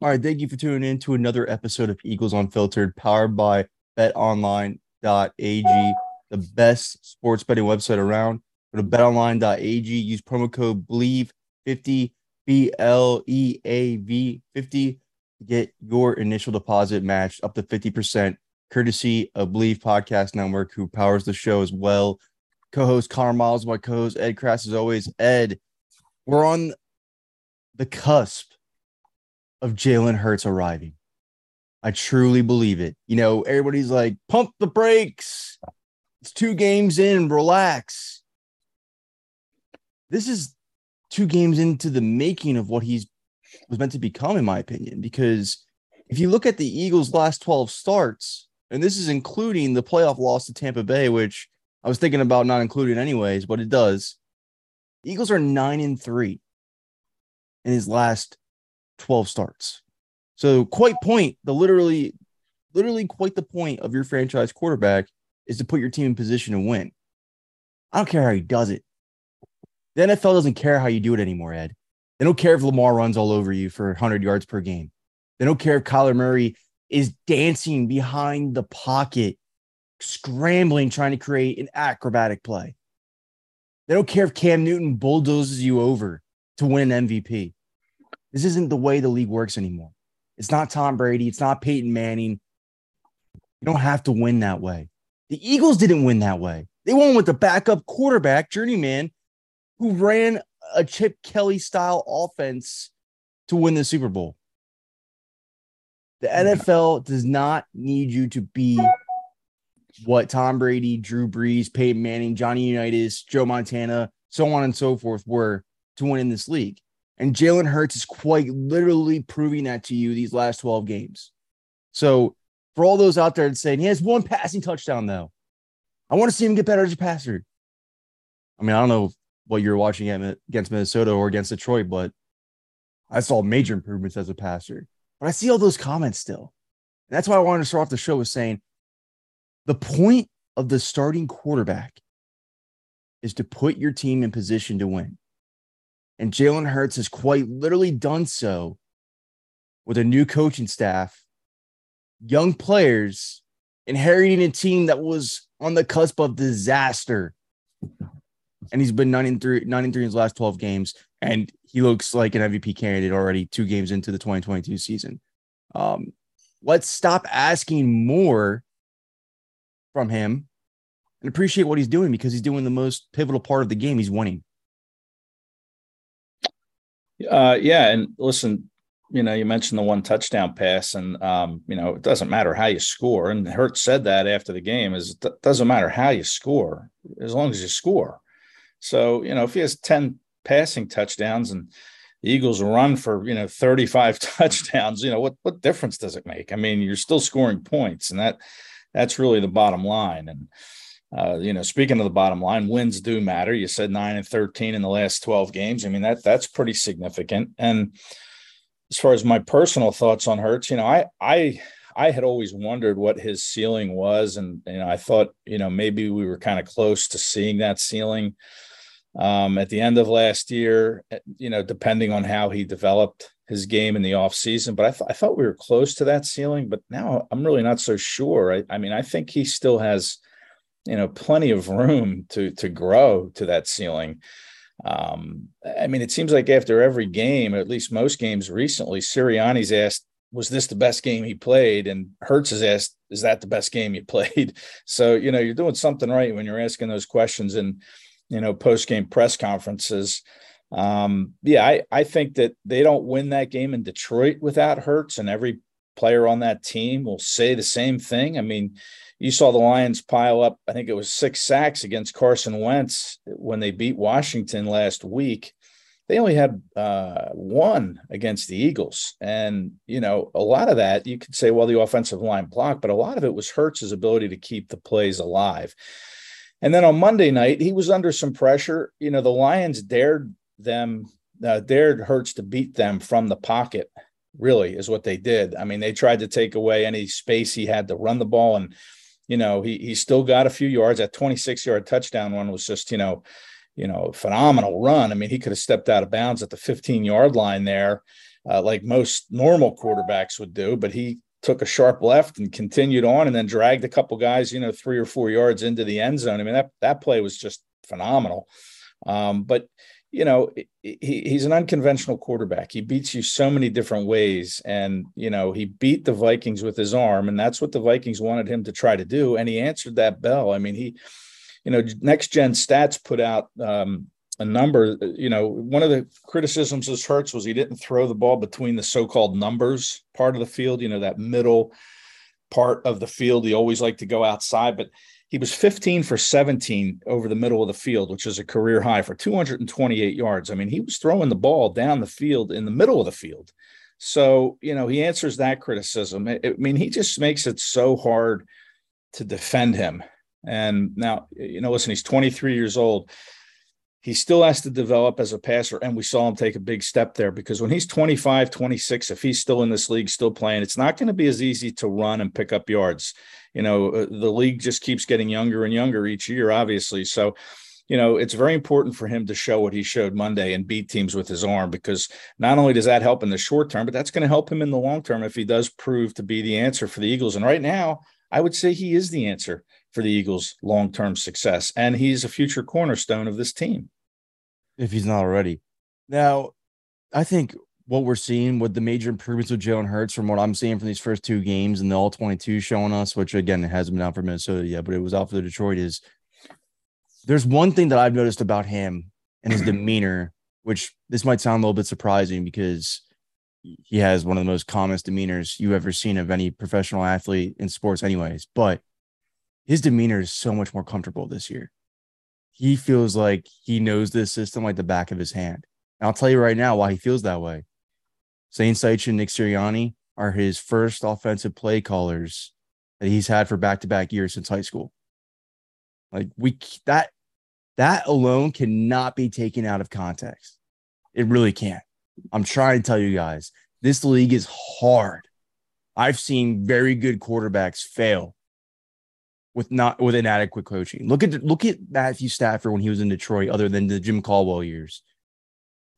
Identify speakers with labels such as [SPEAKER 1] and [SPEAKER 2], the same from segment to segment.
[SPEAKER 1] All right, thank you for tuning in to another episode of Eagles Unfiltered, powered by betonline.ag, the best sports betting website around. Go to betonline.ag, use promo code BLEAV50, B L E A V 50 to get your initial deposit matched up to 50%, courtesy of Bleav Podcast Network, who powers the show as well. Co host Connor Miles, my co host Ed Kracz, as always. Ed, we're on the cusp of Jalen Hurts arriving. I truly believe it. You know, everybody's like, pump the brakes. It's two games in, relax. This is two games into the making of what he's was meant to become, in my opinion. Because if you look at the Eagles' last 12 starts, and this is including the playoff loss to Tampa Bay, which I was thinking about not including anyways, but it does. Eagles are nine and three in his last 12 starts. So quite point, the literally, literally quite the point of your franchise quarterback is to put your team in position to win. I don't care how he does it. The NFL doesn't care how you do it anymore, Ed. They don't care if Lamar runs all over you for 100 yards per game. They don't care if Kyler Murray is dancing behind the pocket, scrambling, trying to create an acrobatic play. They don't care if Cam Newton bulldozes you over to win an MVP. This isn't the way the league works anymore. It's not Tom Brady. It's not Peyton Manning. You don't have to win that way. The Eagles didn't win that way. They won with the backup quarterback, journeyman, who ran a Chip Kelly style offense to win the Super Bowl. The mm-hmm. NFL does not need you to be what Tom Brady, Drew Brees, Peyton Manning, Johnny Unitas, Joe Montana, so on and so forth were to win in this league. And Jalen Hurts is quite literally proving that to you these last 12 games. So, for all those out there saying he has one passing touchdown, though, I want to see him get better as a passer. I mean, I don't know what you're watching against Minnesota or against Detroit, but I saw major improvements as a passer. But I see all those comments still. And that's why I wanted to start off the show with saying the point of the starting quarterback is to put your team in position to win. And Jalen Hurts has quite literally done so with a new coaching staff, young players, inheriting a team that was on the cusp of disaster. And he's been 9 and 3, 9 and 3 in his last 12 games. And he looks like an MVP candidate already two games into the 2022 season. Um, let's stop asking more from him and appreciate what he's doing because he's doing the most pivotal part of the game. He's winning.
[SPEAKER 2] Uh, yeah, and listen, you know, you mentioned the one touchdown pass, and um, you know, it doesn't matter how you score. And Hurt said that after the game is it doesn't matter how you score as long as you score. So you know, if he has ten passing touchdowns and the Eagles run for you know 35 touchdowns, you know what what difference does it make? I mean, you're still scoring points, and that that's really the bottom line. And uh, you know, speaking of the bottom line, wins do matter. You said nine and 13 in the last 12 games. I mean, that that's pretty significant. And as far as my personal thoughts on Hurts, you know, I I I had always wondered what his ceiling was, and you know, I thought, you know, maybe we were kind of close to seeing that ceiling um, at the end of last year. Eh, you know, depending on how he developed his game in the offseason. But I, th- I thought we were close to that ceiling, but now I'm really not so sure. I, I mean, I think he still has you know plenty of room to to grow to that ceiling Um, I mean, it seems like after every game, at least most games recently, Sirianni's asked, "Was this the best game he played?" And Hurts has asked, "Is that the best game you played?" So you know, you're doing something right when you're asking those questions and you know post game press conferences. Um, yeah, I I think that they don't win that game in Detroit without Hurts, and every player on that team will say the same thing. I mean, you saw the Lions pile up, I think it was six sacks against Carson Wentz when they beat Washington last week. They only had uh, one against the Eagles. And, you know, a lot of that you could say, well, the offensive line blocked, but a lot of it was Hurts's ability to keep the plays alive. And then on Monday night, he was under some pressure. You know, the Lions dared them, uh, dared Hurts to beat them from the pocket, really, is what they did. I mean, they tried to take away any space he had to run the ball. And you know, he he still got a few yards. That 26 yard touchdown one was just, you know, you know, phenomenal run. I mean, he could have stepped out of bounds at the 15 yard line there, uh, like most normal quarterbacks would do, but he took a sharp left and continued on and then dragged a couple guys, you know, three or four yards into the end zone. I mean, that that play was just phenomenal. Um, but you know, he, he's an unconventional quarterback. He beats you so many different ways. And, you know, he beat the Vikings with his arm, and that's what the Vikings wanted him to try to do. And he answered that bell. I mean, he, you know, next gen stats put out um, a number. You know, one of the criticisms of Hurts was he didn't throw the ball between the so called numbers part of the field, you know, that middle part of the field. He always liked to go outside, but he was 15 for 17 over the middle of the field, which is a career high for 228 yards. I mean, he was throwing the ball down the field in the middle of the field. So, you know, he answers that criticism. I mean, he just makes it so hard to defend him. And now, you know, listen, he's 23 years old. He still has to develop as a passer. And we saw him take a big step there because when he's 25, 26, if he's still in this league, still playing, it's not going to be as easy to run and pick up yards you know uh, the league just keeps getting younger and younger each year obviously. So you know it's very important for him to show what he showed monday and beat teams with his arm because not only does that help in the short term but that's going to help him in the long term if he does prove to be the answer for the eagles. And right now i would say he is the answer for the eagles long term success and he's a future cornerstone of this team.
[SPEAKER 1] If he's not already. Now i think what we're seeing with the major improvements with Jalen Hurts from what I'm seeing from these first two games and the all 22 showing us, which again it hasn't been out for Minnesota yet, but it was out for the Detroit, is there's one thing that I've noticed about him and his demeanor, which this might sound a little bit surprising because he has one of the most calmest demeanors you've ever seen of any professional athlete in sports, anyways. But his demeanor is so much more comfortable this year. He feels like he knows this system like the back of his hand. And I'll tell you right now why he feels that way. Shane Steichen and Nick Sirianni are his first offensive play callers that he's had for back to back years since high school. Like we that that alone cannot be taken out of context. It really can't. I'm trying to tell you guys, this league is hard. I've seen very good quarterbacks fail with not with inadequate coaching. Look at look at Matthew Stafford when he was in Detroit, other than the Jim Caldwell years.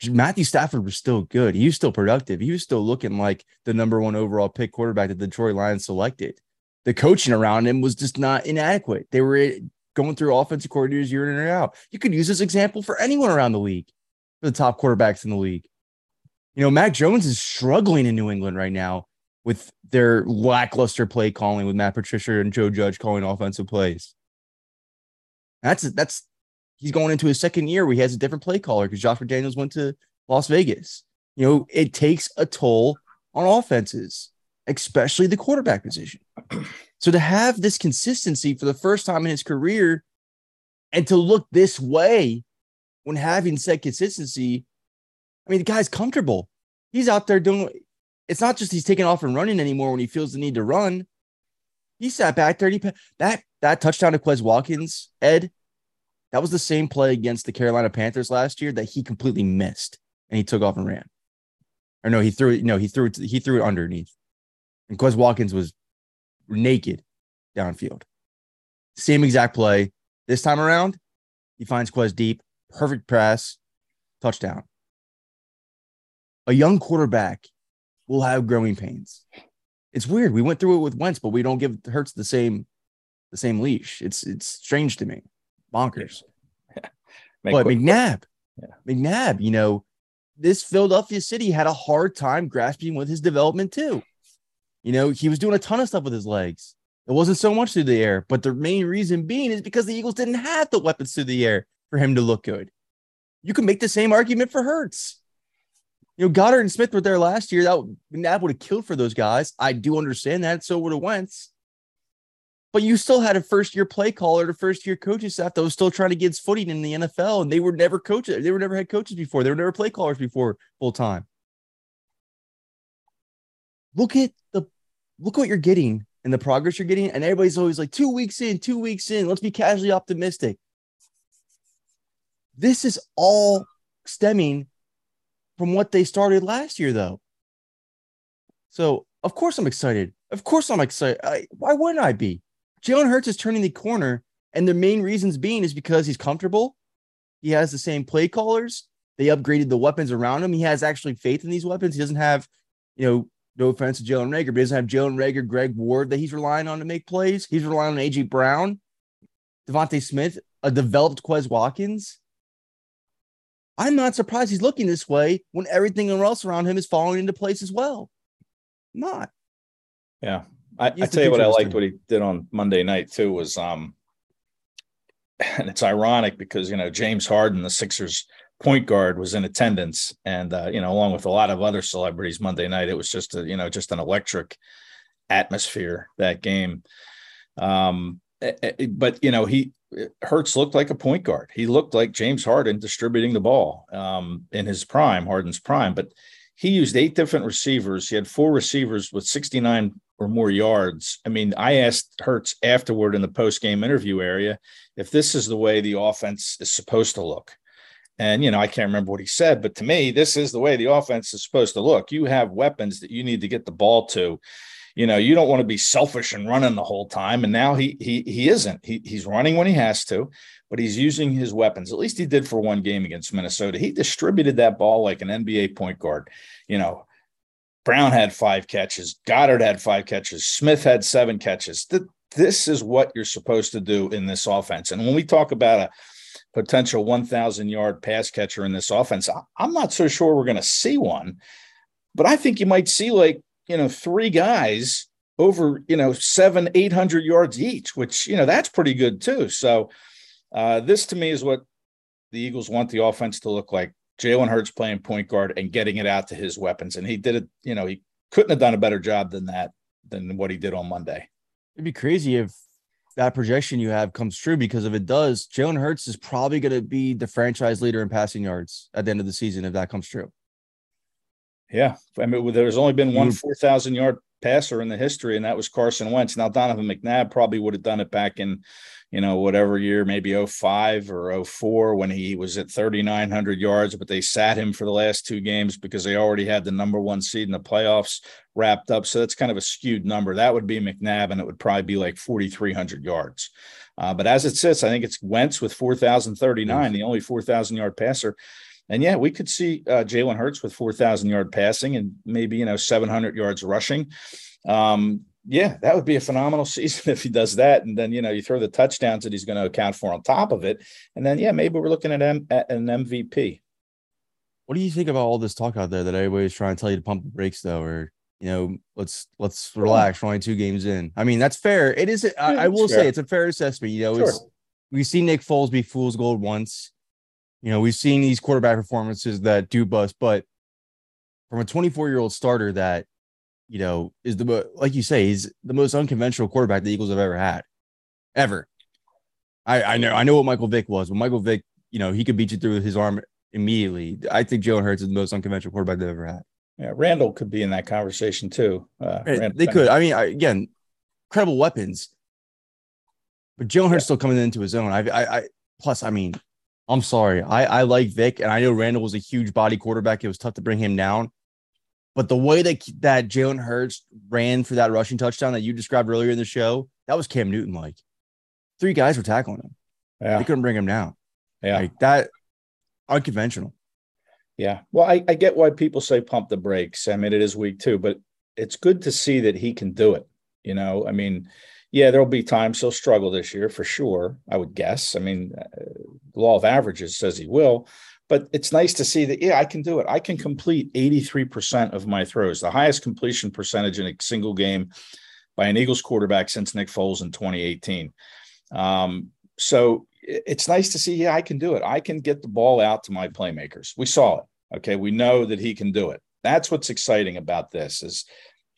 [SPEAKER 1] Matthew Stafford was still good. He was still productive. He was still looking like the number one overall pick quarterback that the Detroit Lions selected. The coaching around him was just not inadequate. They were going through offensive coordinators year in and out. You could use this example for anyone around the league, for the top quarterbacks in the league. You know, Mac Jones is struggling in New England right now with their lackluster play calling with Matt Patricia and Joe Judge calling offensive plays. That's that's he's going into his second year where he has a different play caller because Josh McDaniels went to Las Vegas. You know, it takes a toll on offenses, especially the quarterback position. So to have this consistency for the first time in his career and to look this way when having said consistency, I mean, the guy's comfortable. He's out there doing it's not just he's taking off and running anymore when he feels the need to run. He sat back 30 that that touchdown to Quez Watkins, Ed, that was the same play against the Carolina Panthers last year that he completely missed and he took off and ran. Or no, he threw it. No, he threw it. He threw it underneath. And Quez Watkins was naked downfield. Same exact play. This time around, he finds Quez deep, perfect pass, touchdown. A young quarterback will have growing pains. It's weird. We went through it with Wentz, but we don't give Hurts the same the same leash. It's it's strange to me bonkers. Yeah. but McNabb, yeah. McNabb, you know, this Philadelphia city had a hard time grasping with his development too. You know, he was doing a ton of stuff with his legs. It wasn't so much through the air, but the main reason being is because the Eagles didn't have the weapons through the air for him to look good. You can make the same argument for Hurts. You know, Goedert and Smith were there last year. That that would have killed for those guys. I do understand that. So would have Wentz. But you still had a first year play caller, a first year coaching staff that was still trying to get its footing in the NFL, and they were never coaches. They were never head coaches before. They were never play callers before full time. Look at the look what you're getting and the progress you're getting, and everybody's always like two weeks in, two weeks in. Let's be casually optimistic. This is all stemming from what they started last year, though. So of course I'm excited. Of course I'm excited. I, why wouldn't I be? Jalen Hurts is turning the corner, and the main reasons being is because he's comfortable. He has the same play callers. They upgraded the weapons around him. He has actually faith in these weapons. He doesn't have, you know, no offense to Jalen Reagor, but he doesn't have Jalen Reagor, Greg Ward that he's relying on to make plays. He's relying on AJ Brown, DeVonta Smith, a developed Quez Watkins. I'm not surprised he's looking this way when everything else around him is falling into place as well. not.
[SPEAKER 2] Yeah. I, I tell you what I liked what he did on Monday night too was um and it's ironic because you know James Harden, the Sixers point guard, was in attendance, and uh, you know, along with a lot of other celebrities Monday night, it was just a you know just an electric atmosphere that game. Um, eh, eh, but you know, he Hurts looked like a point guard. He looked like James Harden distributing the ball um, in his prime, Harden's prime, but he used eight different receivers. He had four receivers with 69 or more yards. I mean, I asked Hurts afterward in the post game interview area if this is the way the offense is supposed to look. And, you know, I can't remember what he said, but to me, this is the way the offense is supposed to look. You have weapons that you need to get the ball to. You know, you don't want to be selfish and running the whole time. And now he he he isn't. He, he's running when he has to, but he's using his weapons. At least he did for one game against Minnesota. He distributed that ball like an NBA point guard. You know, Brown had five catches. Goedert had five catches. Smith had seven catches. This is what you're supposed to do in this offense. And when we talk about a potential 1,000 yard pass catcher in this offense, I'm not so sure we're going to see one, but I think you might see like, you know, three guys over, you know, seven, 800 yards each, which, you know, that's pretty good too. So, uh, this to me is what the Eagles want the offense to look like. Jalen Hurts playing point guard and getting it out to his weapons. And he did it, you know, he couldn't have done a better job than that, than what he did on Monday.
[SPEAKER 1] It'd be crazy if that projection you have comes true because if it does, Jalen Hurts is probably going to be the franchise leader in passing yards at the end of the season if that comes true.
[SPEAKER 2] Yeah. I mean, there's only been one 4,000 yard passer in the history, and that was Carson Wentz. Now, Donovan McNabb probably would have done it back in you know, whatever year, maybe 05 or 04 when he was at 3,900 yards, but they sat him for the last two games because they already had the number one seed in the playoffs wrapped up. So that's kind of a skewed number. That would be McNabb, and it would probably be like 4,300 yards. Uh, but as it sits, I think it's Wentz with 4,039, the only 4,000 yard passer. And yeah, we could see uh, Jalen Hurts with 4,000 yard passing and maybe, you know, 700 yards rushing. Um, yeah, that would be a phenomenal season if he does that. And then, you know, you throw the touchdowns that he's going to account for on top of it. And then, yeah, maybe we're looking at, M- at an MVP.
[SPEAKER 1] What do you think about all this talk out there that everybody's trying to tell you to pump the brakes, though, or you know, let's let's relax. We're only two games in. I mean, that's fair. It is. I, I will say it's a fair assessment. You know, sure. it's we've seen Nick Foles be fool's gold once. You know, we've seen these quarterback performances that do bust, but from a 24 year old starter that you know, is the like you say, he's the most unconventional quarterback the Eagles have ever had, ever. I I know I know what Michael Vick was. When Michael Vick, you know, he could beat you through his arm immediately. I think Joe Hurts is the most unconventional quarterback they've ever had.
[SPEAKER 2] Yeah, Randall could be in that conversation too. Uh,
[SPEAKER 1] they could. I mean, I, again, incredible weapons, but Joe Hurts yeah. still coming into his own. I, I, I, plus, I mean, I'm sorry, I, I like Vick, and I know Randall was a huge body quarterback. It was tough to bring him down. But the way that that Jalen Hurts ran for that rushing touchdown that you described earlier in the show, that was Cam Newton like. Three guys were tackling him. Yeah. They couldn't bring him down. Yeah. Like that unconventional.
[SPEAKER 2] Yeah. Well, I, I get why people say pump the brakes. I mean, it is week two, but it's good to see that he can do it. You know, I mean, yeah, there'll be times he'll struggle this year for sure. I would guess. I mean, uh, law of averages says he will, but it's nice to see that, yeah, I can do it. I can complete 83% of my throws, the highest completion percentage in a single game by an Eagles quarterback since Nick Foles in 2018. Um, so it's nice to see, yeah, I can do it. I can get the ball out to my playmakers. We saw it. Okay. We know that he can do it. That's what's exciting about this is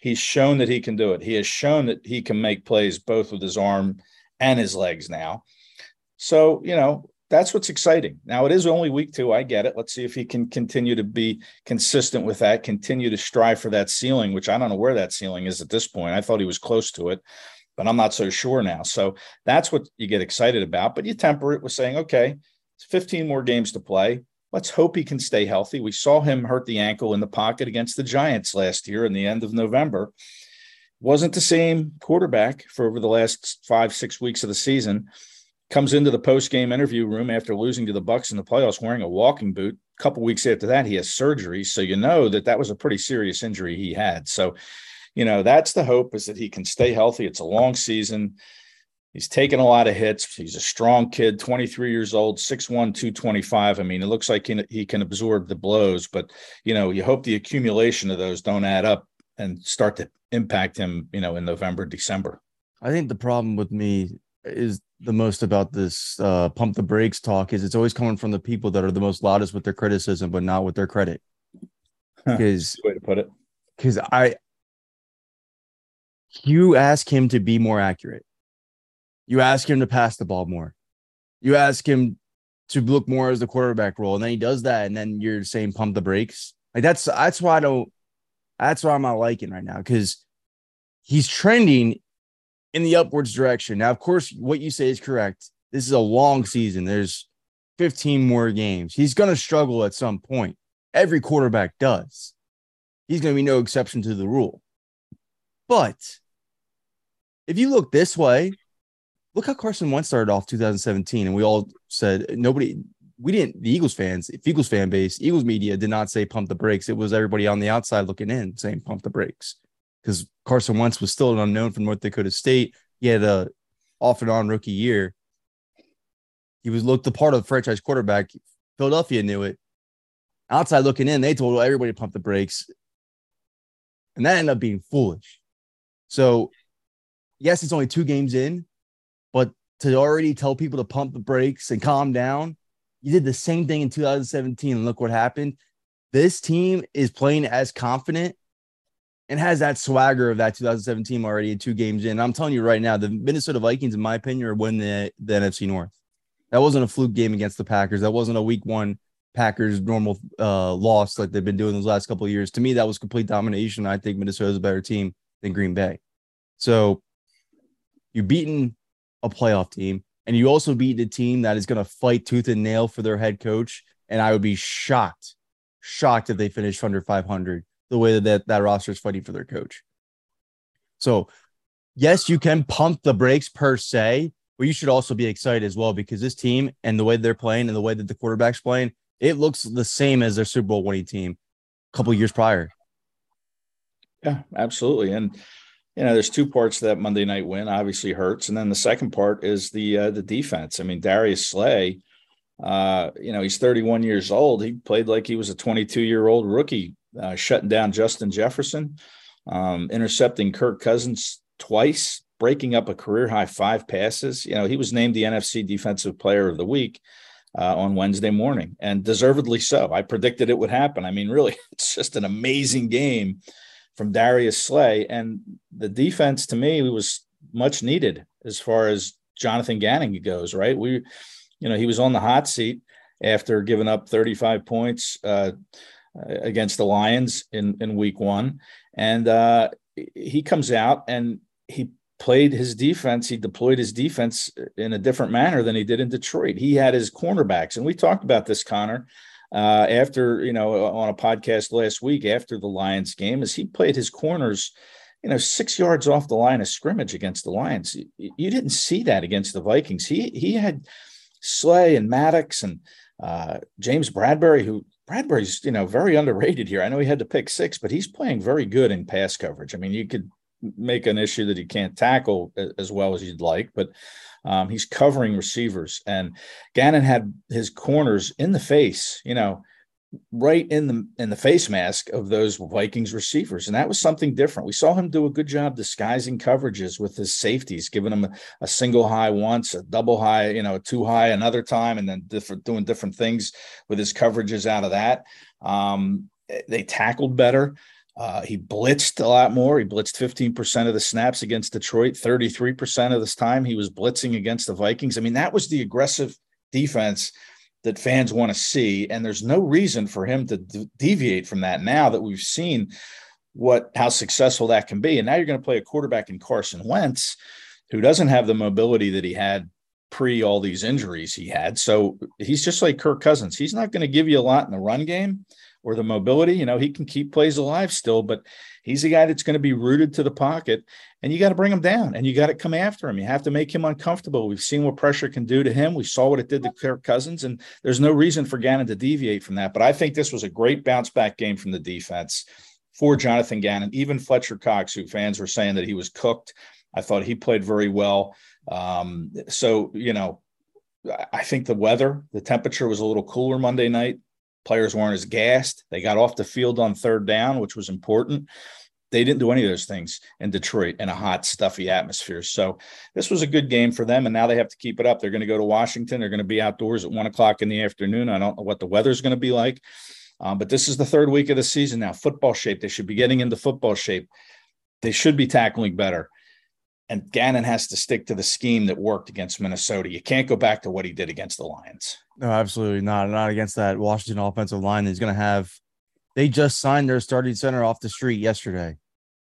[SPEAKER 2] he's shown that he can do it. He has shown that he can make plays both with his arm and his legs now. So, you know, that's what's exciting. Now it is only week two. I get it. Let's see if he can continue to be consistent with that, continue to strive for that ceiling, which I don't know where that ceiling is at this point. I thought he was close to it, but I'm not so sure now. So that's what you get excited about. But you temper it with saying, okay, it's 15 more games to play. Let's hope he can stay healthy. We saw him hurt the ankle in the pocket against the Giants last year in the end of November. Wasn't the same quarterback for over the last five, six weeks of the season comes into the post game interview room after losing to the Bucs in the playoffs wearing a walking boot. A couple weeks after that, he has surgery, so you know that that was a pretty serious injury he had. So, you know, that's the hope is that he can stay healthy. It's a long season. He's taken a lot of hits. He's a strong kid, 23 years old, 6'1, 225. I mean, it looks like he, he can absorb the blows, but, you know, you hope the accumulation of those don't add up and start to impact him, you know, in November, December.
[SPEAKER 1] I think the problem with me is the most about this uh, pump the brakes talk is it's always coming from the people that are the most loudest with their criticism, but not with their credit. Because
[SPEAKER 2] way to put it.
[SPEAKER 1] Because I, you ask him to be more accurate. You ask him to pass the ball more. You ask him to look more as the quarterback role, and then he does that, and then you're saying pump the brakes. Like that's that's why I don't. That's why I'm not liking right now because he's trending in the upwards direction. Now, of course, what you say is correct. This is a long season. There's 15 more games. He's going to struggle at some point. Every quarterback does. He's going to be no exception to the rule. But if you look this way, look how Carson Wentz started off 2017, and we all said nobody. We didn't. The Eagles fans, Eagles fan base, Eagles media did not say pump the brakes. It was everybody on the outside looking in saying pump the brakes because Carson Wentz was still an unknown from North Dakota State. He had a off and on rookie year. He was looked the part of the franchise quarterback. Philadelphia knew it. Outside looking in, they told everybody to pump the brakes. And that ended up being foolish. So, yes, it's only two games in, but to already tell people to pump the brakes and calm down, you did the same thing in 2017. And look what happened. This team is playing as confident and has that swagger of that 2017 already in two games in. I'm telling you right now, the Minnesota Vikings, in my opinion, are winning the, the NFC North. That wasn't a fluke game against the Packers. That wasn't a week one Packers normal uh, loss like they've been doing those last couple of years. To me, that was complete domination. I think Minnesota's a better team than Green Bay. So you've beaten a playoff team, and you also beat the team that is going to fight tooth and nail for their head coach. And I would be shocked, shocked if they finish under 500 the way that that, that roster is fighting for their coach. So, yes, you can pump the brakes per se, but you should also be excited as well because this team and the way they're playing and the way that the quarterback's playing, it looks the same as their Super Bowl winning team a couple years prior.
[SPEAKER 2] Yeah, absolutely. And you know, there's two parts to that Monday night win. Obviously, hurts, and then the second part is the uh, the defense. I mean, Darius Slay, uh, you know, he's 31 years old. He played like he was a 22 year old rookie uh, shutting down Justin Jefferson, um, intercepting Kirk Cousins twice, breaking up a career high five passes. You know, he was named the NFC Defensive Player of the Week uh, on Wednesday morning, and deservedly so. I predicted it would happen. I mean, really, it's just an amazing game from Darius Slay, and the defense to me was much needed as far as Jonathan Gannon goes. Right, we, you know, he was on the hot seat after giving up 35 points. Uh, against the Lions in in Week One, and uh, he comes out and he played his defense. He deployed his defense in a different manner than he did in Detroit. He had his cornerbacks, and we talked about this, Connor. Uh, after you know on a podcast last week after the Lions game, as he played his corners, you know, six yards off the line of scrimmage against the Lions. You, didn't see that against the Vikings. He he had Slay and Maddox and uh, James Bradberry, who Bradberry's you know, very underrated here. I know he had to pick six, but he's playing very good in pass coverage. I mean, you could make an issue that he can't tackle as well as you'd like, but um, he's covering receivers. And Gannon had his corners in the face, you know, right in the in the face mask of those Vikings receivers, and that was something different. We saw him do a good job disguising coverages with his safeties, giving them a, a single high once, a double high, you know, two high another time, and then different doing different things with his coverages out of that. Um, they tackled better. Uh, he blitzed a lot more. He blitzed 15% of the snaps against Detroit, 33% of this time he was blitzing against the Vikings. I mean, that was the aggressive defense that fans want to see. And there's no reason for him to deviate from that now that we've seen what how successful that can be. And now you're going to play a quarterback in Carson Wentz, who doesn't have the mobility that he had pre all these injuries he had. So he's just like Kirk Cousins. He's not going to give you a lot in the run game or the mobility. You know, he can keep plays alive still, but he's a guy that's going to be rooted to the pocket and you got to bring him down and you got to come after him. You have to make him uncomfortable. We've seen what pressure can do to him. We saw what it did to Kirk Cousins, and there's no reason for Gannon to deviate from that. But I think this was a great bounce back game from the defense for Jonathan Gannon. Even Fletcher Cox, who fans were saying that he was cooked, I thought he played very well. Um, so, you know, I think the weather, the temperature was a little cooler Monday night. Players weren't as gassed. They got off the field on third down, which was important. They didn't do any of those things in Detroit in a hot, stuffy atmosphere. So this was a good game for them. And now they have to keep it up. They're going to go to Washington. They're going to be outdoors at one o'clock in the afternoon. I don't know what the weather's going to be like. Um, but this is the third week of the season now. Football shape. They should be getting into football shape. They should be tackling better. And Gannon has to stick to the scheme that worked against Minnesota. You can't go back to what he did against the Lions.
[SPEAKER 1] No, absolutely not. Not against that Washington offensive line. He's going to have. They just signed their starting center off the street yesterday.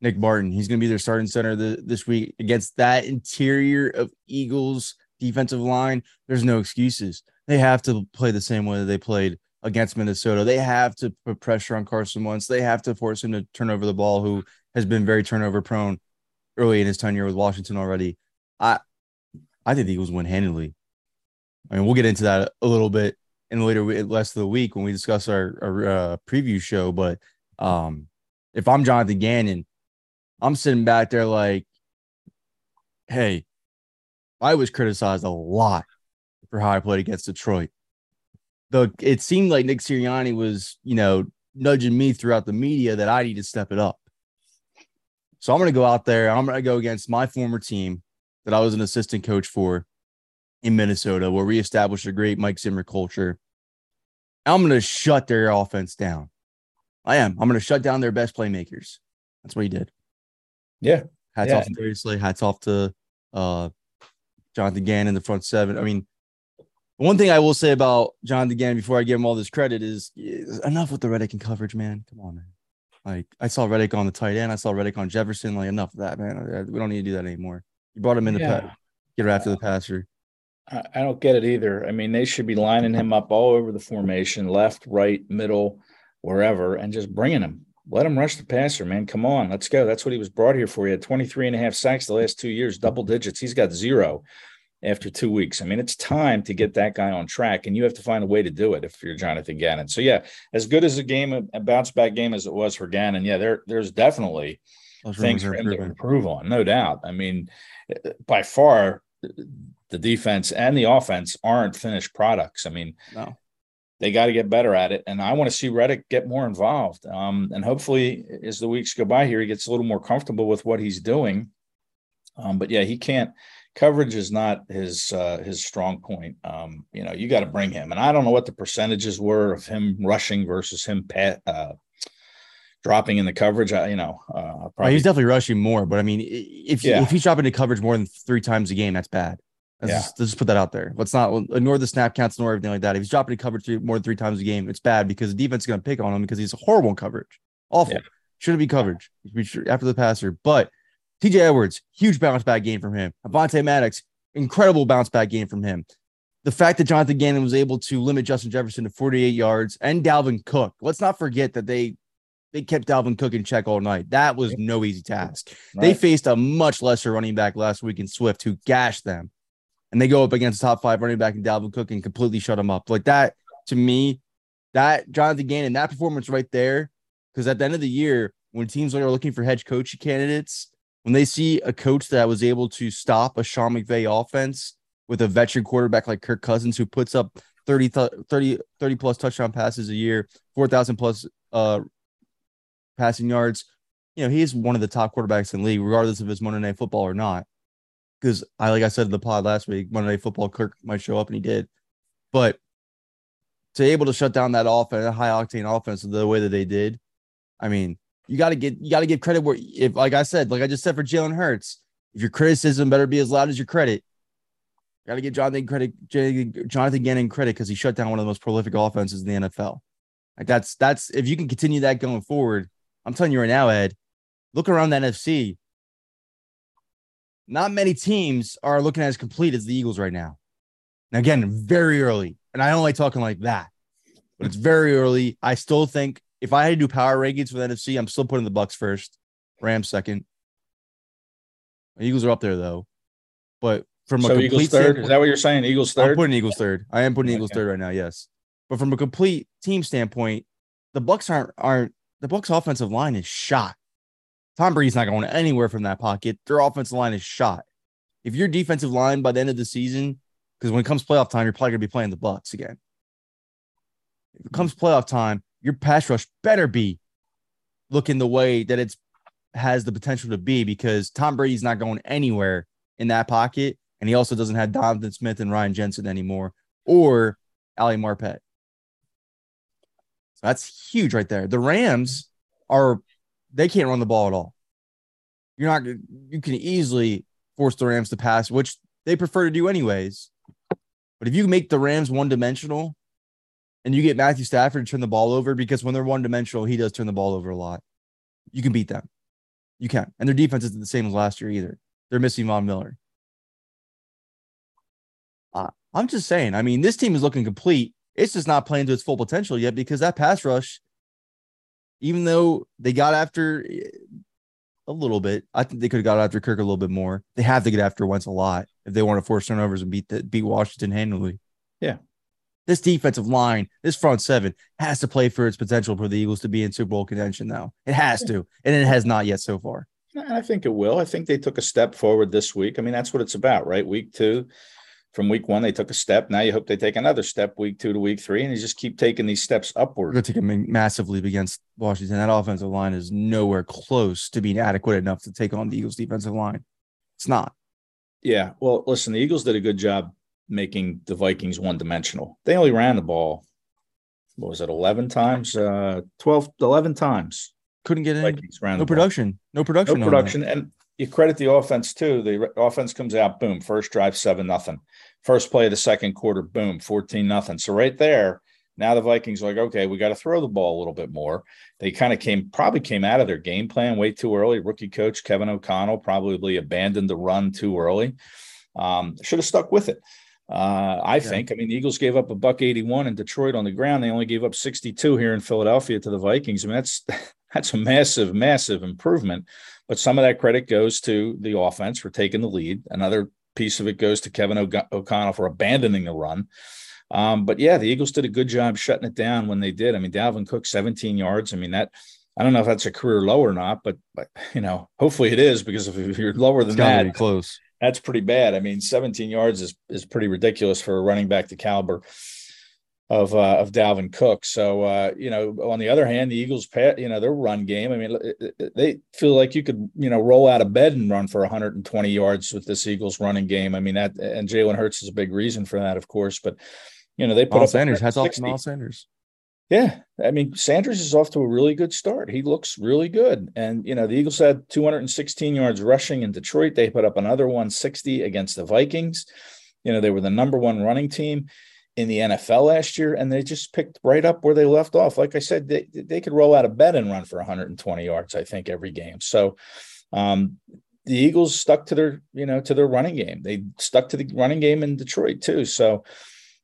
[SPEAKER 1] Nick Martin. He's going to be their starting center the, this week against that interior of Eagles defensive line. There's no excuses. They have to play the same way that they played against Minnesota. They have to put pressure on Carson Wentz. They have to force him to turn over the ball, who has been very turnover prone early in his tenure with Washington already. I I think the Eagles win handily. I mean, we'll get into that a little bit in later less of the week when we discuss our, our uh, preview show. But um, if I'm Jonathan Gannon, I'm sitting back there like, hey, I was criticized a lot for how I played against Detroit. Though it seemed like Nick Sirianni was, you know, nudging me throughout the media that I need to step it up. So I'm going to go out there. I'm going to go against my former team that I was an assistant coach for in Minnesota, where we established a great Mike Zimmer culture. I'm going to shut their offense down. I am. I'm going to shut down their best playmakers. That's what he did.
[SPEAKER 2] Yeah.
[SPEAKER 1] Hats
[SPEAKER 2] yeah.
[SPEAKER 1] off Slay. Hats off to uh, Jonathan Gannon in the front seven. I mean, one thing I will say about Jonathan Gannon before I give him all this credit is, is enough with the Reddick and coverage, man. Come on, man. Like I saw Reddick on the tight end. I saw Reddick on Jefferson. Like enough of that, man. Uh, we don't need to do that anymore. You brought him in yeah. to get after the uh, passer.
[SPEAKER 2] I don't get it either. I mean, they should be lining him up all over the formation, left, right, middle, wherever, and just bringing him. Let him rush the passer, man. Come on, let's go. That's what he was brought here for. He had 23 and a half sacks the last two years, double digits. He's got zero after two weeks. I mean, it's time to get that guy on track, and you have to find a way to do it if you're Jonathan Gannon. So, yeah, as good as a game, a bounce back game as it was for Gannon, yeah, there, there's definitely things for him to improve on, no doubt. I mean, by far, the defense and the offense aren't finished products. I mean, no they got to get better at it. And I want to see Reddick get more involved. Um, and hopefully, as the weeks go by here, he gets a little more comfortable with what he's doing. Um, but yeah, he can't. Coverage is not his uh, his strong point. Um, you know, you got to bring him. And I don't know what the percentages were of him rushing versus him pat, uh, dropping in the coverage. I, you know, uh,
[SPEAKER 1] probably, he's definitely rushing more. But I mean, if yeah. if he's dropping the coverage more than three times a game, that's bad. Let's, yeah. just, let's just put that out there. Let's not ignore the snap counts nor everything like that. If he's dropping a coverage three, more than three times a game, it's bad because the defense is going to pick on him because he's horrible in coverage. Awful. Yeah. Shouldn't be coverage after the passer. But TJ Edwards, huge bounce back game from him. Avonte Maddox, incredible bounce back game from him. The fact that Jonathan Gannon was able to limit Justin Jefferson to 48 yards and Dalvin Cook. Let's not forget that they they kept Dalvin Cook in check all night. That was no easy task. Right. They faced a much lesser running back last week in Swift who gashed them and they go up against the top five running back in Dalvin Cook and completely shut him up. Like that to me, that Jonathan Gannon, that performance right there. Because at the end of the year, when teams are looking for head coach candidates, when they see a coach that was able to stop a Sean McVay offense with a veteran quarterback like Kirk Cousins, who puts up 30, 30, 30 plus touchdown passes a year, 4,000 plus uh, passing yards. You know, he's one of the top quarterbacks in the league, regardless of his Monday Night Football or not. Because I, like I said in the pod last week, Monday Night Football, Kirk might show up, and he did. But to able to shut down that offense, a high octane offense, the way that they did, I mean, you got to get you got to give credit where if like I said, like I just said for Jalen Hurts, if your criticism better be as loud as your credit. Got to give Jonathan credit, Jonathan Gannon credit because he shut down one of the most prolific offenses in the NFL. Like that's that's if you can continue that going forward, I'm telling you right now, Ed. Look around the NFC. Not many teams are looking as complete as the Eagles right now. Now, again, very early, and I don't like talking like that, but it's very early. I still think if I had to do power rankings for the NFC, I'm still putting the Bucs first, Rams second. The Eagles are up there though, but from
[SPEAKER 2] so a Eagles third. Is that what you're saying? Eagles third.
[SPEAKER 1] I'm putting Eagles third. I am putting Eagles third right now. Yes, but from a complete team standpoint, the Bucs aren't aren't the Bucs offensive line is shot. Tom Brady's not going anywhere from that pocket. Their offensive line is shot. If your defensive line by the end of the season, because when it comes playoff time, you're probably gonna be playing the Bucs again. If it comes playoff time, your pass rush better be looking the way that it's has the potential to be because Tom Brady's not going anywhere in that pocket. And he also doesn't have Donovan Smith and Ryan Jensen anymore or Ali Marpet. So that's huge right there. The Rams are they can't run the ball at all. You're not you can easily force the Rams to pass, which they prefer to do anyways. But if you make the Rams one dimensional, and you get Matthew Stafford to turn the ball over because when they're one dimensional, he does turn the ball over a lot. You can beat them. You can. And their defense isn't the same as last year either. They're missing Von Miller. Uh, I'm just saying, I mean, this team is looking complete. It's just not playing to its full potential yet because that pass rush, even though they got after a little bit, I think they could have got after Kirk a little bit more. They have to get after Wentz a lot if they want to force turnovers and beat the, beat Washington handily.
[SPEAKER 2] Yeah,
[SPEAKER 1] this defensive line, this front seven has to play for its potential for the Eagles to be in Super Bowl contention now. It has to, and it has not yet so far.
[SPEAKER 2] And I think it will. I think they took a step forward this week. I mean, that's what it's about, right? Week two, from week one, they took a step. Now you hope they take another step week two to week three, and you just keep taking these steps upward.
[SPEAKER 1] To take a massive leap against Washington. That offensive line is nowhere close to being adequate enough to take on the Eagles' defensive line. It's not.
[SPEAKER 2] Yeah. Well, listen, the Eagles did a good job making the Vikings one dimensional. They only ran the ball, what was it, 11 times? Uh, 12, 11 times.
[SPEAKER 1] Couldn't get any. No production. No production.
[SPEAKER 2] No production. And you credit the offense too. The offense comes out, boom, first drive, seven nothing. First play of the second quarter, boom, 14 nothing. So right there, now the Vikings are like, okay, we got to throw the ball a little bit more. They kind of came, probably came out of their game plan way too early. Rookie coach Kevin O'Connell probably abandoned the run too early. Um, should have stuck with it. Uh, I yeah. think. I mean, the Eagles gave up a buck 81 in Detroit on the ground. They only gave up 62 here in Philadelphia to the Vikings. I mean, that's that's a massive, massive improvement. But some of that credit goes to the offense for taking the lead. Another piece of it goes to Kevin o- O'Connell for abandoning the run. Um, but yeah, the Eagles did a good job shutting it down when they did. I mean, Dalvin Cook 17 yards. I mean, that I don't know if that's a career low or not, but, but you know, hopefully it is because if you're lower than that,
[SPEAKER 1] close
[SPEAKER 2] that's pretty bad. I mean, 17 yards is is pretty ridiculous for a running back the caliber of uh, of Dalvin Cook. So uh, you know, on the other hand, the Eagles, pat, you know, their run game. I mean, they feel like you could you know roll out of bed and run for 120 yards with this Eagles running game. I mean, that and Jalen Hurts is a big reason for that, of course. But you know, they put
[SPEAKER 1] Miles up Sanders. To Miles Sanders.
[SPEAKER 2] Yeah, I mean Sanders is off to a really good start. He looks really good, and you know the Eagles had 216 yards rushing in Detroit. They put up another 160 against the Vikings. You know they were the number one running team in the NFL last year, and they just picked right up where they left off. Like I said, they they could roll out of bed and run for 120 yards. I think every game. So um, the Eagles stuck to their you know to their running game. They stuck to the running game in Detroit too. So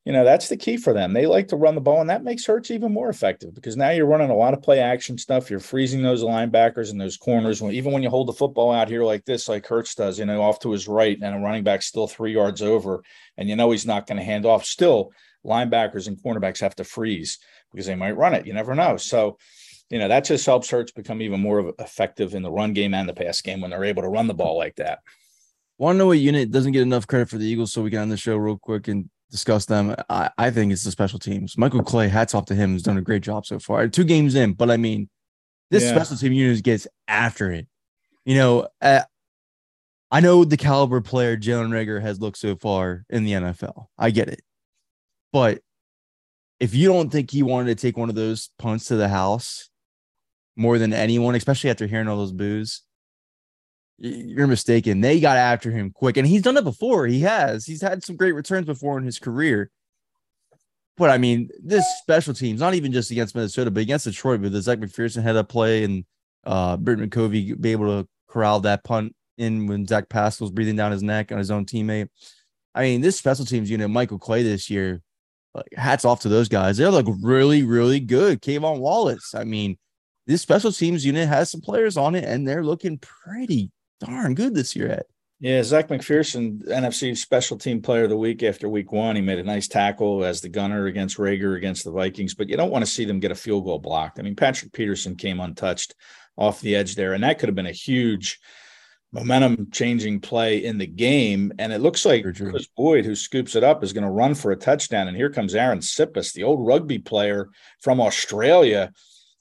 [SPEAKER 2] you know that's the key for them. They like to run the ball, and that makes Hurts even more effective because now you're running a lot of play action stuff. You're freezing those linebackers and those corners. Even when you hold the football out here like this, like Hurts does, you know, off to his right, and a running back still three yards over, and you know he's not going to hand off. Still, linebackers and cornerbacks have to freeze because they might run it. You never know. So you know, that just helps Hurts become even more effective in the run game and the pass game when they're able to run the ball like that.
[SPEAKER 1] Want to know what unit doesn't get enough credit for the Eagles? So we can end the show real quick and discuss them. I, I think it's the special teams. Michael Clay, hats off to him, has done a great job so far. Two games in, but I mean, this yeah. special team unit gets after it. You know, uh, I know the caliber player Jalen Reagor has looked so far in the NFL. I get it. But if you don't think he wanted to take one of those punts to the house more than anyone, especially after hearing all those boos, you're mistaken. They got after him quick, and he's done it before. He has. He's had some great returns before in his career. But I mean, this special teams, not even just against Minnesota, but against Detroit, with the Zech McPhearson had a play and uh Britain Covey be able to corral that punt in when Zach Pascal's breathing down his neck on his own teammate. I mean, this special teams unit, Michael Clay this year, like hats off to those guys. They're like really, really good. K'Von Wallace. I mean, this special teams unit has some players on it, and they're looking pretty darn good this year. At
[SPEAKER 2] yeah, Zech McPhearson, NFC Special Team Player of the Week after Week One. He made a nice tackle as the gunner against Reagor against the Vikings, but you don't want to see them get a field goal blocked. I mean, Patrick Peterson came untouched off the edge there, and that could have been a huge momentum changing play in the game. And it looks like Kris Boyd, who scoops it up, is going to run for a touchdown. And here comes Arryn Siposs, the old rugby player from Australia,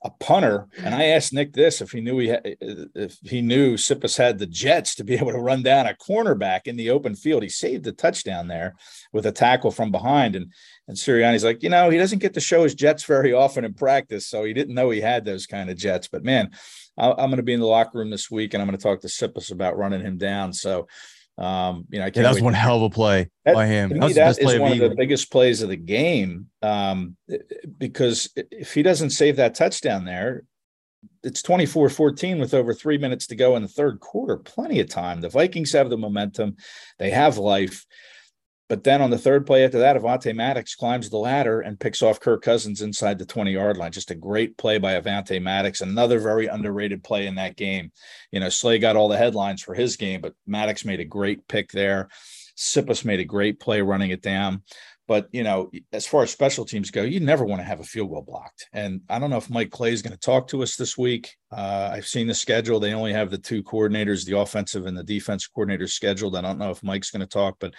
[SPEAKER 2] a punter. And I asked Nick this if he knew he had, if he knew Siposs had the jets to be able to run down a cornerback in the open field. He saved the touchdown there with a tackle from behind. And and Sirianni's like, you know, he doesn't get to show his jets very often in practice, so he didn't know he had those kind of jets. But man, I'm going to be in the locker room this week, and I'm going to talk to Siposs about running him down. So, um, you know, I
[SPEAKER 1] can't yeah, that was one hell of a play
[SPEAKER 2] that,
[SPEAKER 1] by him.
[SPEAKER 2] That, me, that is one of the biggest plays of the game um, because if he doesn't save that touchdown there, it's 24 14 with over three minutes to go in the third quarter. Plenty of time. The Vikings have the momentum, they have life. But then on the third play after that, Avonte Maddox climbs the ladder and picks off Kirk Cousins inside the 20 yard line. Just a great play by Avonte Maddox. Another very underrated play in that game. You know, Slay got all the headlines for his game, but Maddox made a great pick there. Siposs made a great play running it down. But, you know, as far as special teams go, you never want to have a field goal blocked. And I don't know if Mike Clay is going to talk to us this week. Uh, I've seen the schedule. They only have the two coordinators, the offensive and the defense coordinators scheduled. I don't know if Mike's going to talk, but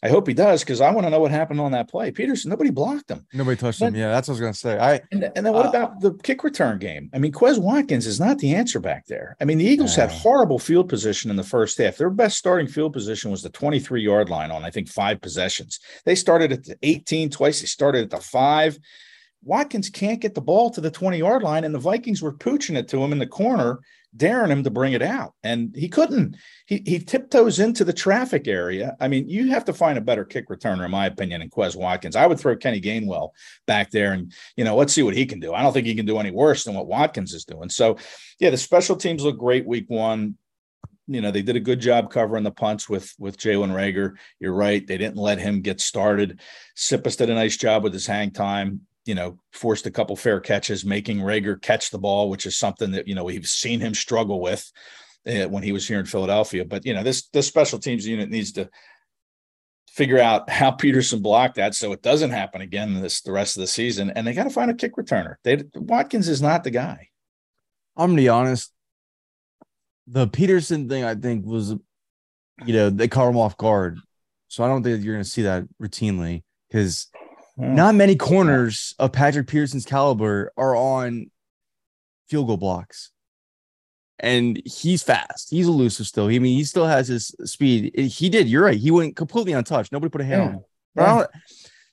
[SPEAKER 2] I hope he does because I want to know what happened on that play. Peterson, nobody blocked him.
[SPEAKER 1] Nobody touched him. Yeah, that's what I was going to say. I
[SPEAKER 2] and, and then what uh, about the kick return game? I mean, Quez Watkins is not the answer back there. I mean, the Eagles uh, had horrible field position in the first half. Their best starting field position was the 23 yard line on I think five possessions. They started at the 18 twice. They started at the five. Watkins can't get the ball to the 20 yard line, and the Vikings were pooching it to him in the corner daring him to bring it out. And he couldn't. He, he tiptoes into the traffic area. I mean, you have to find a better kick returner, in my opinion, than Quez Watkins. I would throw Kenny Gainwell back there and, you know, let's see what he can do. I don't think he can do any worse than what Watkins is doing. So, yeah, the special teams look great week one. You know, they did a good job covering the punts with with Jalen Reagor. You're right. They didn't let him get started. Siposs did a nice job with his hang time you know, forced a couple fair catches, making Reagor catch the ball, which is something that, you know, we've seen him struggle with uh, when he was here in Philadelphia. But, you know, this, this special teams unit needs to figure out how Peterson blocked that so it doesn't happen again this the rest of the season. And they got to find a kick returner. They, Watkins is not the guy.
[SPEAKER 1] I'm gonna be honest. The Peterson thing, I think, was, you know, they caught him off guard. So I don't think you're gonna see that routinely because Hmm. not many corners of Patrick Peterson's caliber are on field goal blocks. And he's fast. He's elusive still. I mean, he still has his speed. He did. You're right. He went completely untouched. Nobody put a hand yeah. on him. Yeah.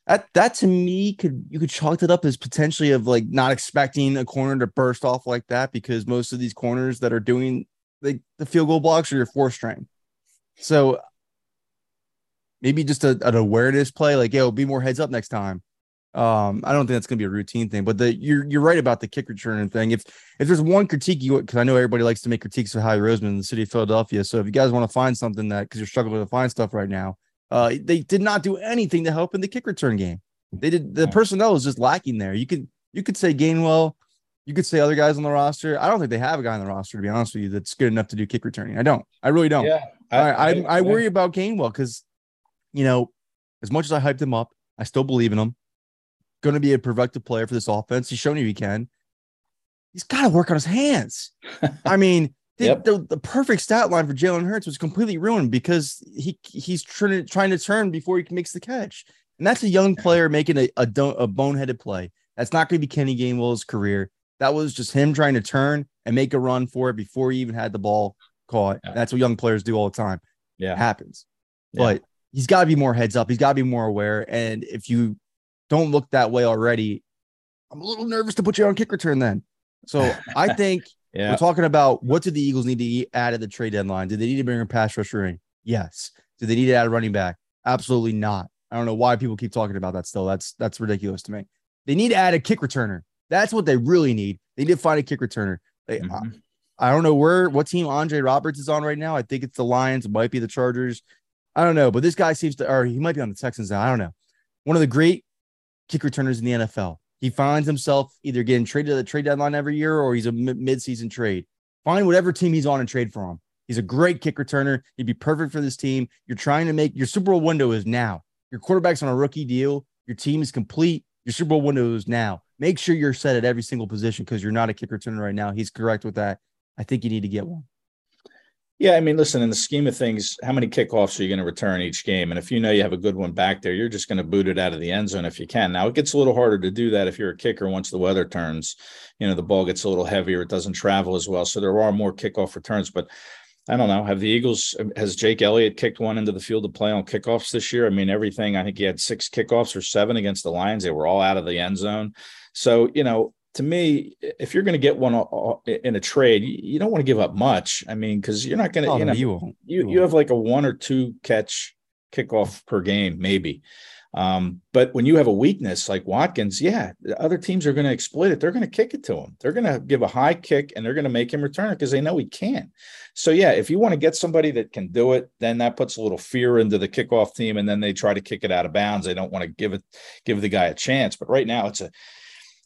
[SPEAKER 1] That that to me could you could chalk it up as potentially of like not expecting a corner to burst off like that because most of these corners that are doing like the field goal blocks are your fourth string. So maybe just a, an awareness play, like, yo, be more heads up next time. Um, I don't think that's gonna be a routine thing, but the you're you're right about the kick return thing. If if there's one critique you because I know everybody likes to make critiques of Howie Roseman in the city of Philadelphia. So if you guys want to find something that because you're struggling to find stuff right now, uh, they did not do anything to help in the kick return game. They did the personnel is just lacking there. You could you could say Gainwell, you could say other guys on the roster. I don't think they have a guy on the roster to be honest with you that's good enough to do kick returning. I don't. I really don't. Yeah, I I, I, I worry about Gainwell because you know, as much as I hyped him up, I still believe in him. Going to be a productive player for this offense. He's shown you he can. he's got to work on his hands. I mean, the,
[SPEAKER 2] Yep.
[SPEAKER 1] the, the perfect stat line for Jalen Hurts was completely ruined because he he's trying to trying to turn before he makes the catch, and that's a young player making a a, a boneheaded play. That's not going to be Kenny Gainwell's career. That was just him trying to turn and make a run for it before he even had the ball caught.
[SPEAKER 2] Yeah.
[SPEAKER 1] That's what young players do all the time. It
[SPEAKER 2] Yeah.
[SPEAKER 1] happens,
[SPEAKER 2] Yeah.
[SPEAKER 1] but he's got to be more heads up. He's got to be more aware. And if you don't look that way already, I'm a little nervous to put you on kick return then. So I think
[SPEAKER 2] Yeah.
[SPEAKER 1] we're talking about what did the Eagles need to add at the trade deadline? Did they need to bring a pass rusher in? Yes. Did they need to add a running back? Absolutely not. I don't know why people keep talking about that still. That's that's ridiculous to me. They need to add a kick returner. That's what they really need. They need to find a kick returner. They,
[SPEAKER 2] Mhm.
[SPEAKER 1] I, I don't know where what team Andre Roberts is on right now. I think it's the Lions. It might be the Chargers. I don't know, but this guy seems to, or he might be on the Texans now. I don't know. One of the great kick returners in the NFL. He finds himself either getting traded at the trade deadline every year or he's a mid- mid-season trade. Find whatever team he's on and trade for him. He's a great kick returner. He'd be perfect for this team. You're trying to make your Super Bowl window is now. Your quarterback's on a rookie deal. Your team is complete. Your Super Bowl window is now. Make sure you're set at every single position because you're not a kick returner right now. He's correct with that. I think you need to get one.
[SPEAKER 2] Yeah, I mean, listen, in the scheme of things, how many kickoffs are you going to return each game? And if you know you have a good one back there, you're just going to boot it out of the end zone if you can. Now, it gets a little harder to do that if you're a kicker once the weather turns. You know, the ball gets a little heavier, it doesn't travel as well. So there are more kickoff returns. But I don't know. Have the Eagles, um, has Jake Elliott kicked one into the field to play on kickoffs this year? I mean, everything, I think he had six kickoffs or seven against the Lions. They were all out of the end zone. So, you know, to me, if you're going to get one in a trade, you don't want to give up much. I mean, because you're not going to,
[SPEAKER 1] Oh,
[SPEAKER 2] you know,
[SPEAKER 1] you
[SPEAKER 2] you you have like a one or two catch kickoff per game, maybe. Um, but when you have a weakness like Watkins, yeah, the other teams are going to exploit it. They're going to kick it to him. They're going to give a high kick and they're going to make him return it because they know he can. So yeah, if you want to get somebody that can do it, then that puts a little fear into the kickoff team, and then they try to kick it out of bounds. They don't want to give it give the guy a chance. But right now, it's a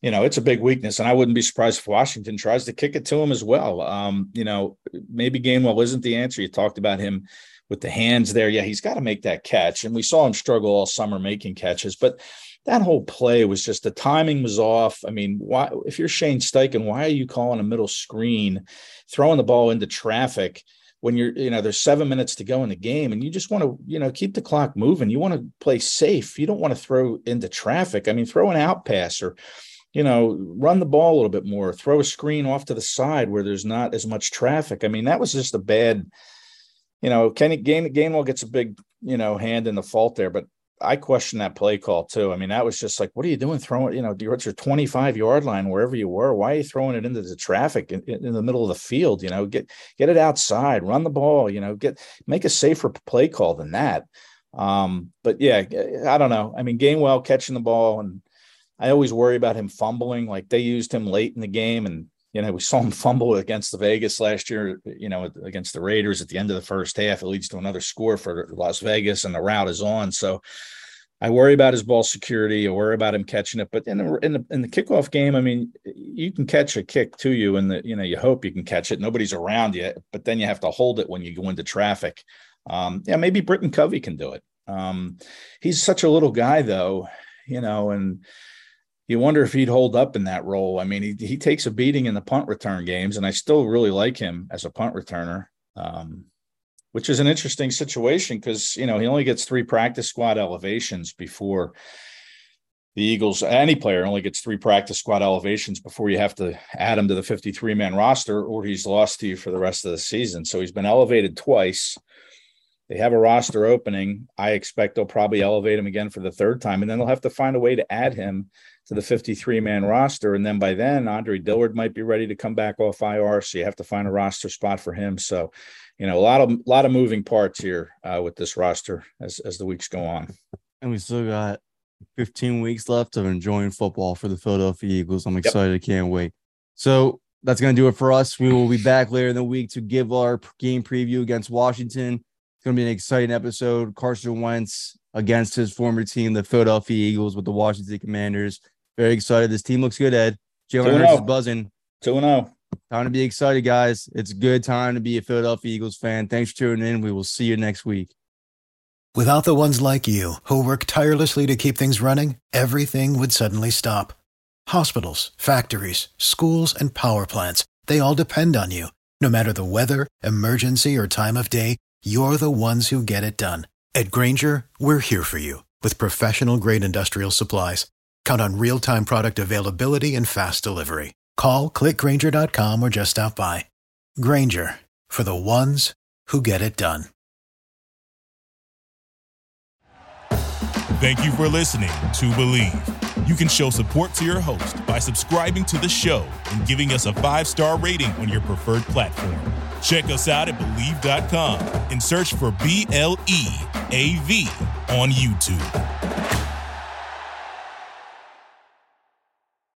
[SPEAKER 2] you know, it's a big weakness, and I wouldn't be surprised if Washington tries to kick it to him as well. Um, you know, maybe Gainwell isn't the answer. You talked about him with the hands there. Yeah, he's got to make that catch, and we saw him struggle all summer making catches. But that whole play was just the timing was off. I mean, why? If you're Shane Steichen, why are you calling a middle screen, throwing the ball into traffic? When you're, you know, there's seven minutes to go in the game, and you just want to, you know, keep the clock moving. You want to play safe. You don't want to throw into traffic. I mean, throw an out pass or you know, run the ball a little bit more, throw a screen off to the side where there's not as much traffic. I mean, that was just a bad, you know, Kenny Gain, Gainwell gets a big, you know, hand in the fault there, but I question that play call too. I mean, that was just like, what are you doing throwing, you know, you're at your 25 yard line, wherever you were. Why are you throwing it into the traffic in, in the middle of the field? You know, get, get it outside, run the ball, you know, get, make a safer play call than that. Um, but yeah, I don't know. I mean, Gainwell catching the ball and, I always worry about him fumbling. Like they used him late in the game, and you know we saw him fumble against the Vegas last year. You know against the Raiders at the end of the first half, it leads to another score for Las Vegas, and the route is on. So I worry about his ball security. I worry about him catching it. But in the in the in the kickoff game, I mean, you can catch a kick to you, and the you know you hope you can catch it. Nobody's around you, but then you have to hold it when you go into traffic. Um, yeah, maybe Britain Covey can do it. Um, he's such a little guy, though, you know, and you wonder if he'd hold up in that role. I mean, he, he takes a beating in the punt return games, and I still really like him as a punt returner, um, which is an interesting situation because, you know, he only gets three practice squad elevations before the Eagles. Any player only gets three practice squad elevations before you have to add him to the 53 man roster, or he's lost to you for the rest of the season. So he's been elevated twice. They have a roster opening. I expect they'll probably elevate him again for the third time, and then they'll have to find a way to add him to the 53 man roster. And then by then, Andre Dillard might be ready to come back off IR. So you have to find a roster spot for him. So, you know, a lot of, lot of moving parts here uh, with this roster as, as the weeks go on.
[SPEAKER 1] And we still got 15 weeks left of enjoying football for the Philadelphia Eagles. I'm excited. I can't wait. So that's going to do it for us. We will be back later in the week to give our game preview against Washington. It's going to be an exciting episode. Carson Wentz against his former team, the Philadelphia Eagles, with the Washington Commanders. Very excited. This team looks good, Ed. Jalen Hurts is
[SPEAKER 2] 2-0.
[SPEAKER 1] buzzing.
[SPEAKER 2] 2 0.
[SPEAKER 1] Time to be excited, guys. It's a good time to be a Philadelphia Eagles fan. Thanks for tuning in. We will see you next week.
[SPEAKER 3] Without the ones like you, who work tirelessly to keep things running, everything would suddenly stop. Hospitals, factories, schools, and power plants, they all depend on you. No matter the weather, emergency, or time of day, you're the ones who get it done. At Grainger, we're here for you with professional grade industrial supplies. Count on real time product availability and fast delivery. Call clickgrainger.com or just stop by. Grainger for the ones who get it done.
[SPEAKER 4] Thank you for listening to Bleav. You can show support to your host by subscribing to the show and giving us a five star rating on your preferred platform. Check us out at Bleav.com and search for B L E A V on YouTube.